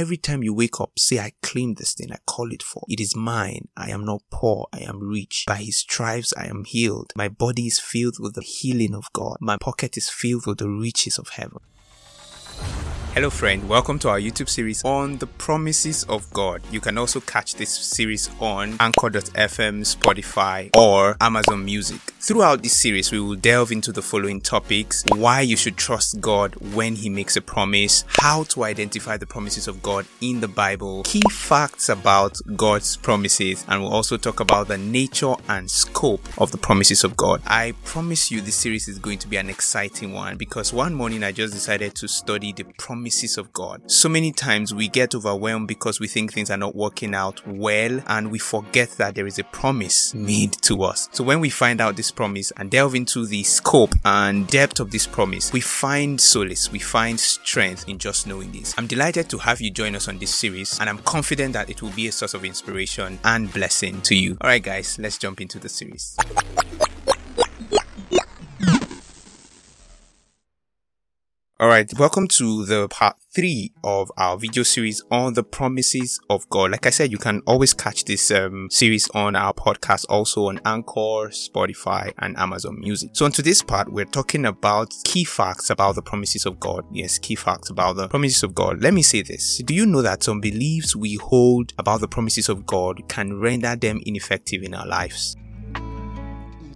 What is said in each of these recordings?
every time you wake up, say, I claim this thing, I call it for. It is mine. I am not poor. I am rich. By his stripes, I am healed. My body is filled with the healing of God. My pocket is filled with the riches of heaven. Hello, friend. Welcome to our YouTube series on the promises of God. You can also catch this series on Anchor.fm, Spotify, or Amazon Music. Throughout this series, we will delve into the following topics why you should trust God when He makes a promise, how to identify the promises of God in the Bible, key facts about God's promises, and we'll also talk about the nature and scope of the promises of God. I promise you, this series is going to be an exciting one because one morning I just decided to study the promises promises of God. So many times we get overwhelmed because we think things are not working out well and we forget that there is a promise made to us. So when we find out this promise and delve into the scope and depth of this promise, we find solace, we find strength in just knowing this. I'm delighted to have you join us on this series and I'm confident that it will be a source of inspiration and blessing to you. Alright guys, let's jump into the series. Alright, welcome to the part 3 of our video series on the promises of God. Like I said, you can always catch this um, series on our podcast, also on Anchor, Spotify, and Amazon Music. So, on today's part, we're talking about key facts about the promises of God. Yes, key facts about the promises of God. Let me say this Do you know that some beliefs we hold about the promises of God can render them ineffective in our lives?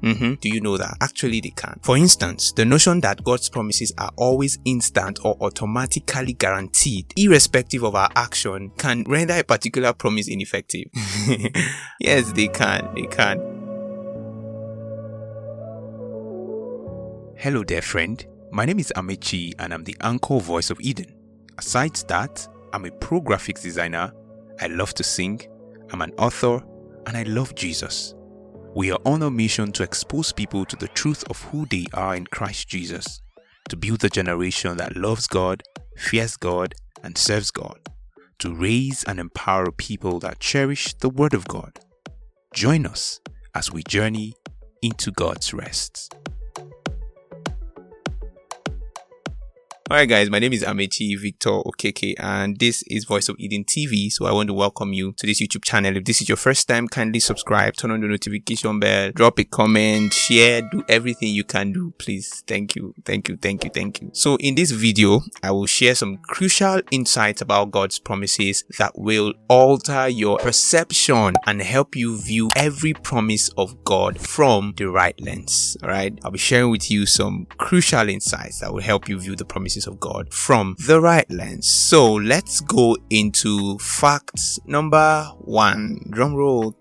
Mm-hmm. Do you know that? Actually, they can. For instance, the notion that God's promises are always instant or automatically guaranteed, irrespective of our action, can render a particular promise ineffective. yes, they can. They can. Hello there, friend. My name is Amechi and I'm the anchor voice of Eden. Aside that, I'm a pro graphics designer, I love to sing, I'm an author, and I love Jesus. We are on a mission to expose people to the truth of who they are in Christ Jesus, to build a generation that loves God, fears God, and serves God, to raise and empower people that cherish the Word of God. Join us as we journey into God's rest. Alright guys, my name is Amechi Victor Okeke and this is Voice of Eden TV. So I want to welcome you to this YouTube channel. If this is your first time, kindly subscribe, turn on the notification bell, drop a comment, share, do everything you can do. Please. Thank you. Thank you. Thank you. Thank you. So in this video, I will share some crucial insights about God's promises that will alter your perception and help you view every promise of God from the right lens. Alright. I'll be sharing with you some crucial insights that will help you view the promises of God from the right lens. So let's go into facts number one. Drum roll.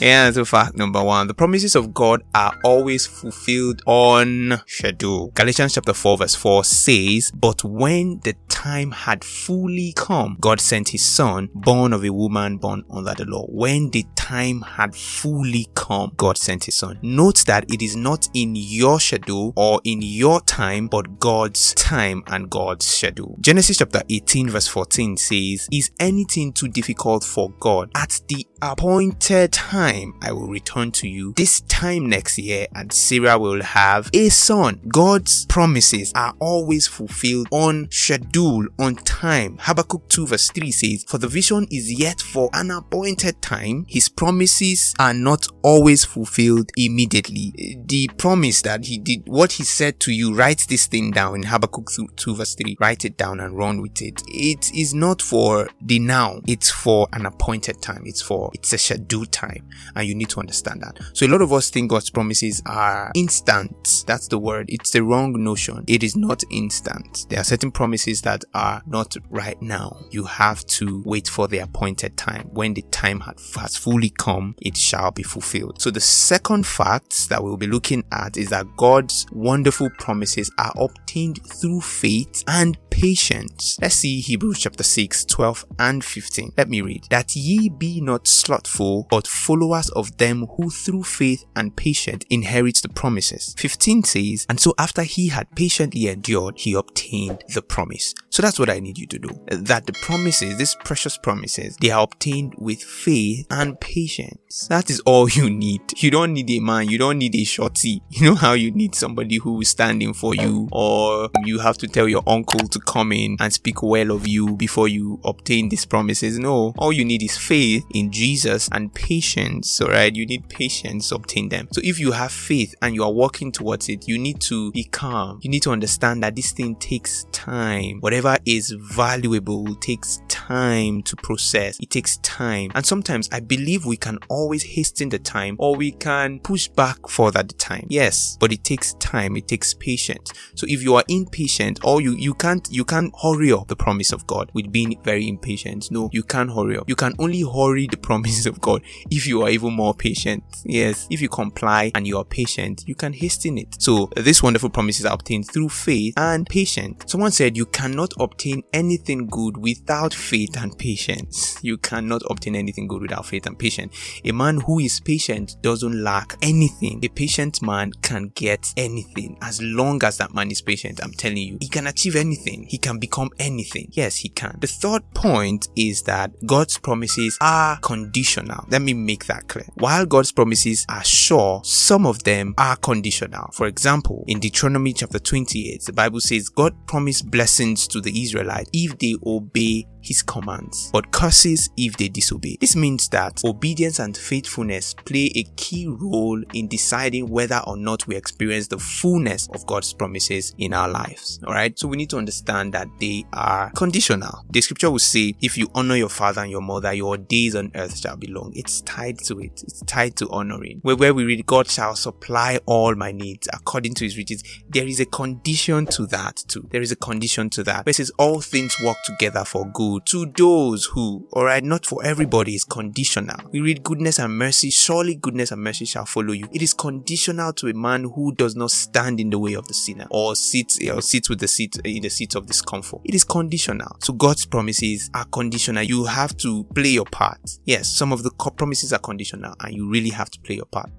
Yeah, so fact number one. The promises of God are always fulfilled on schedule. Galatians chapter 4 verse 4 says, But when the time had fully come, God sent his son, born of a woman born under the law. When the time had fully come, God sent his son. Note that it is not in your schedule or in your time, but God's time and God's schedule. Genesis chapter 18 verse 14 says, Is anything too difficult for God? At the appointed time I will return to you this time next year and Sarah will have a son. God's promises are always fulfilled on schedule, on time. Habakkuk 2 verse 3 says, For the vision is yet for an appointed time. His promises are not always fulfilled immediately. The promise that he did, what he said to you, write this thing down in Habakkuk 2 verse 3. Write it down and run with it. It is not for the now. It's for an appointed time. It's for it's a scheduled time. And you need to understand that. So a lot of us think God's promises are instant. That's the word. It's the wrong notion. It is not instant. There are certain promises that are not right now. You have to wait for the appointed time. When the time has fully come, it shall be fulfilled. So the second fact that we'll be looking at is that God's wonderful promises are obtained through faith and patience. Let's see Hebrews chapter 6, 12 and 15. Let me read. That ye be not slothful, but followers of them who through faith and patience inherit the promises. 15 says, And so after he had patiently endured, he obtained the promise. So that's what I need you to do. That the promises, these precious promises, they are obtained with faith and patience. That is all you need. You don't need a man, you don't need a shorty. You know how you need somebody who is standing for you, or you have to tell your uncle to come in and speak well of you before you obtain these promises. No, all you need is faith in Jesus and patience. Alright, you need patience to obtain them. So if you have faith and you are working towards it, you need to be calm. You need to understand that this thing takes time. Whatever is valuable takes time to process. It takes time. And sometimes I believe we can always hasten the time or we can push back further the time. Yes, but it takes time. It takes patience. So if you are impatient or you, you can't, you can't hurry up the promise of God with being very impatient. No, you can't hurry up. You can only hurry the promises of God if you are even more patient. Yes, if you comply and you are patient, you can hasten it. So these wonderful promises are obtained through faith and patience. Someone said you cannot obtain anything good without and patience. You cannot obtain anything good without faith and patience. A man who is patient doesn't lack anything. A patient man can get anything as long as that man is patient. I'm telling you, he can achieve anything. He can become anything. Yes, he can. The third point is that God's promises are conditional. Let me make that clear. While God's promises are sure, some of them are conditional. For example, in Deuteronomy chapter 28, the Bible says God promised blessings to the Israelites if they obey his commands, but curses if they disobey. This means that obedience and faithfulness play a key role in deciding whether or not we experience the fullness of God's promises in our lives. Alright, so we need to understand that they are conditional. The scripture will say, If you honor your father and your mother, your days on earth shall be long. It's tied to it, it's tied to honoring. Where, where we read, God shall supply all my needs according to his riches. There is a condition to that too. There is a condition to that. Says, All things work together for good to those who, alright, not for everybody, is conditional. We read goodness and mercy, surely goodness and mercy shall follow you. It is conditional to a man who does not stand in the way of the sinner or sits or sits with the seat in the seat of discomfort. It is conditional. So God's promises are conditional. You have to play your part. Yes, some of the promises are conditional and you really have to play your part.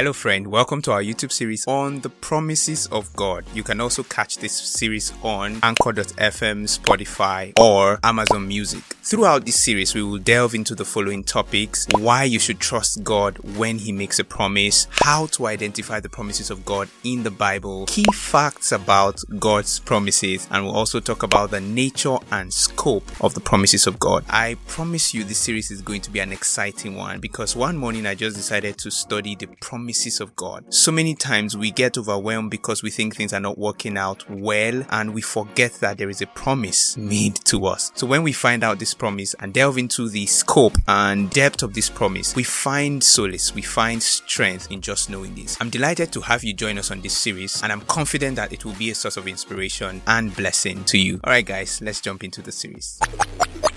Hello, friend. Welcome to our YouTube series on the promises of God. You can also catch this series on Anchor.fm, Spotify, or Amazon Music. Throughout this series, we will delve into the following topics why you should trust God when He makes a promise, how to identify the promises of God in the Bible, key facts about God's promises, and we'll also talk about the nature and scope of the promises of God. I promise you, this series is going to be an exciting one because one morning I just decided to study the promises promises of God. So many times we get overwhelmed because we think things are not working out well and we forget that there is a promise made to us. So when we find out this promise and delve into the scope and depth of this promise, we find solace, we find strength in just knowing this. I'm delighted to have you join us on this series and I'm confident that it will be a source of inspiration and blessing to you. Alright guys, let's jump into the series.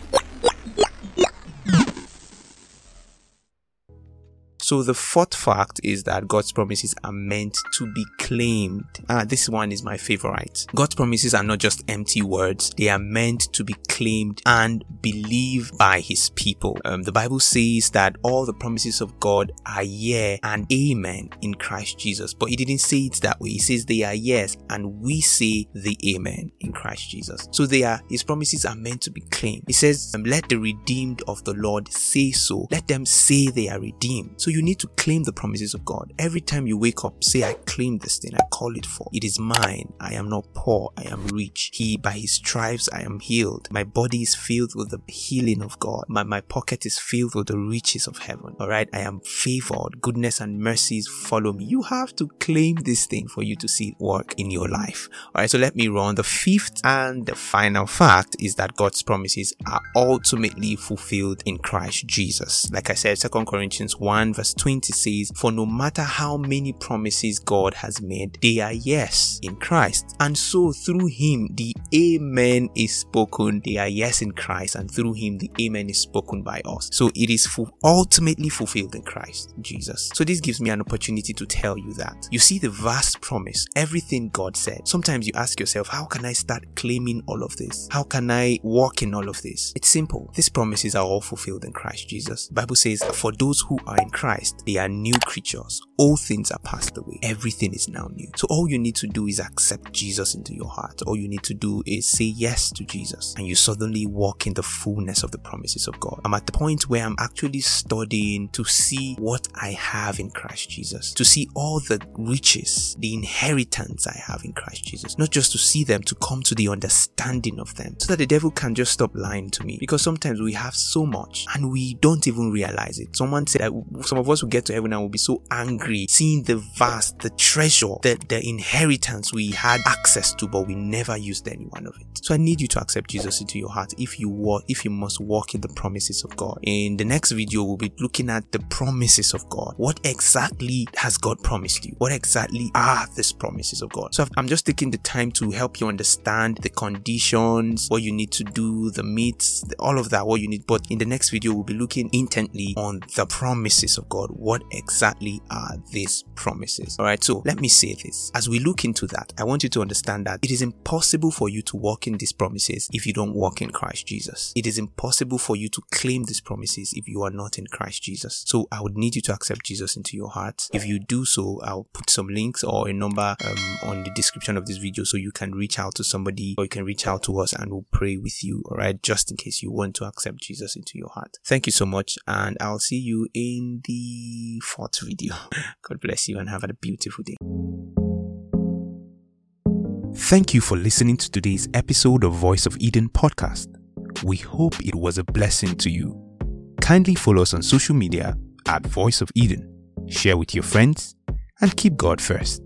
So the fourth fact is that God's promises are meant to be claimed. Ah, this one is my favorite. God's promises are not just empty words. They are meant to be claimed and believed by his people. Um, the Bible says that all the promises of God are yeah and amen in Christ Jesus. But he didn't say it that way. He says they are yes and we say the amen in Christ Jesus. So they are, his promises are meant to be claimed. He says, um, let the redeemed of the Lord say so. Let them say they are redeemed. So you need to claim the promises of God. Every time you wake up, say, I claim this thing, I call it for. It is mine. I am not poor, I am rich. He, by his stripes, I am healed. My body is filled with the healing of God. My, my pocket is filled with the riches of heaven. All right. I am favored. Goodness and mercies follow me. You have to claim this thing for you to see work in your life. All right. So let me run. The fifth and the final fact is that God's promises are ultimately fulfilled in Christ Jesus. Like I said, Second Corinthians 1 verse verse 20 says, For no matter how many promises God has made, they are yes in Christ. And so through him, the Amen is spoken. They are yes in Christ, and through him, the Amen is spoken by us. So it is ultimately fulfilled in Christ Jesus. So this gives me an opportunity to tell you that. You see the vast promise, everything God said. Sometimes you ask yourself, How can I start claiming all of this? How can I walk in all of this? It's simple. These promises are all fulfilled in Christ Jesus. Bible says, For those who are in Christ, they are new creatures. All things are passed away. Everything is now new. So all you need to do is accept Jesus into your heart. All you need to do is say yes to Jesus, and you suddenly walk in the fullness of the promises of God. I'm at the point where I'm actually studying to see what I have in Christ Jesus, to see all the riches, the inheritance I have in Christ Jesus, not just to see them, to come to the understanding of them, so that the devil can just stop lying to me. Because sometimes we have so much and we don't even realize it. Someone said that some of us will get to heaven and will be so angry seeing the vast, the treasure, the, the inheritance we had access to, but we never used any one of it. So I need you to accept Jesus into your heart if you walk, if you must walk in the promises of God. In the next video, we'll be looking at the promises of God. What exactly has God promised you? What exactly are these promises of God? So I'm just taking the time to help you understand the conditions, what you need to do, the meats, all of that, what you need. But in the next video, we'll be looking intently on the promises of God. God, what exactly are these promises? All right. So let me say this. As we look into that, I want you to understand that it is impossible for you to walk in these promises if you don't walk in Christ Jesus. It is impossible for you to claim these promises if you are not in Christ Jesus. So I would need you to accept Jesus into your heart. If you do so, I'll put some links or a number um, on the description of this video so you can reach out to somebody or you can reach out to us and we'll pray with you. All right. Just in case you want to accept Jesus into your heart. Thank you so much. And I'll see you in fourth video. God bless you and have a beautiful day. Thank you for listening to today's episode of Voice of Eden podcast. We hope it was a blessing to you. Kindly follow us on social media at Voice of Eden, share with your friends, and keep God first.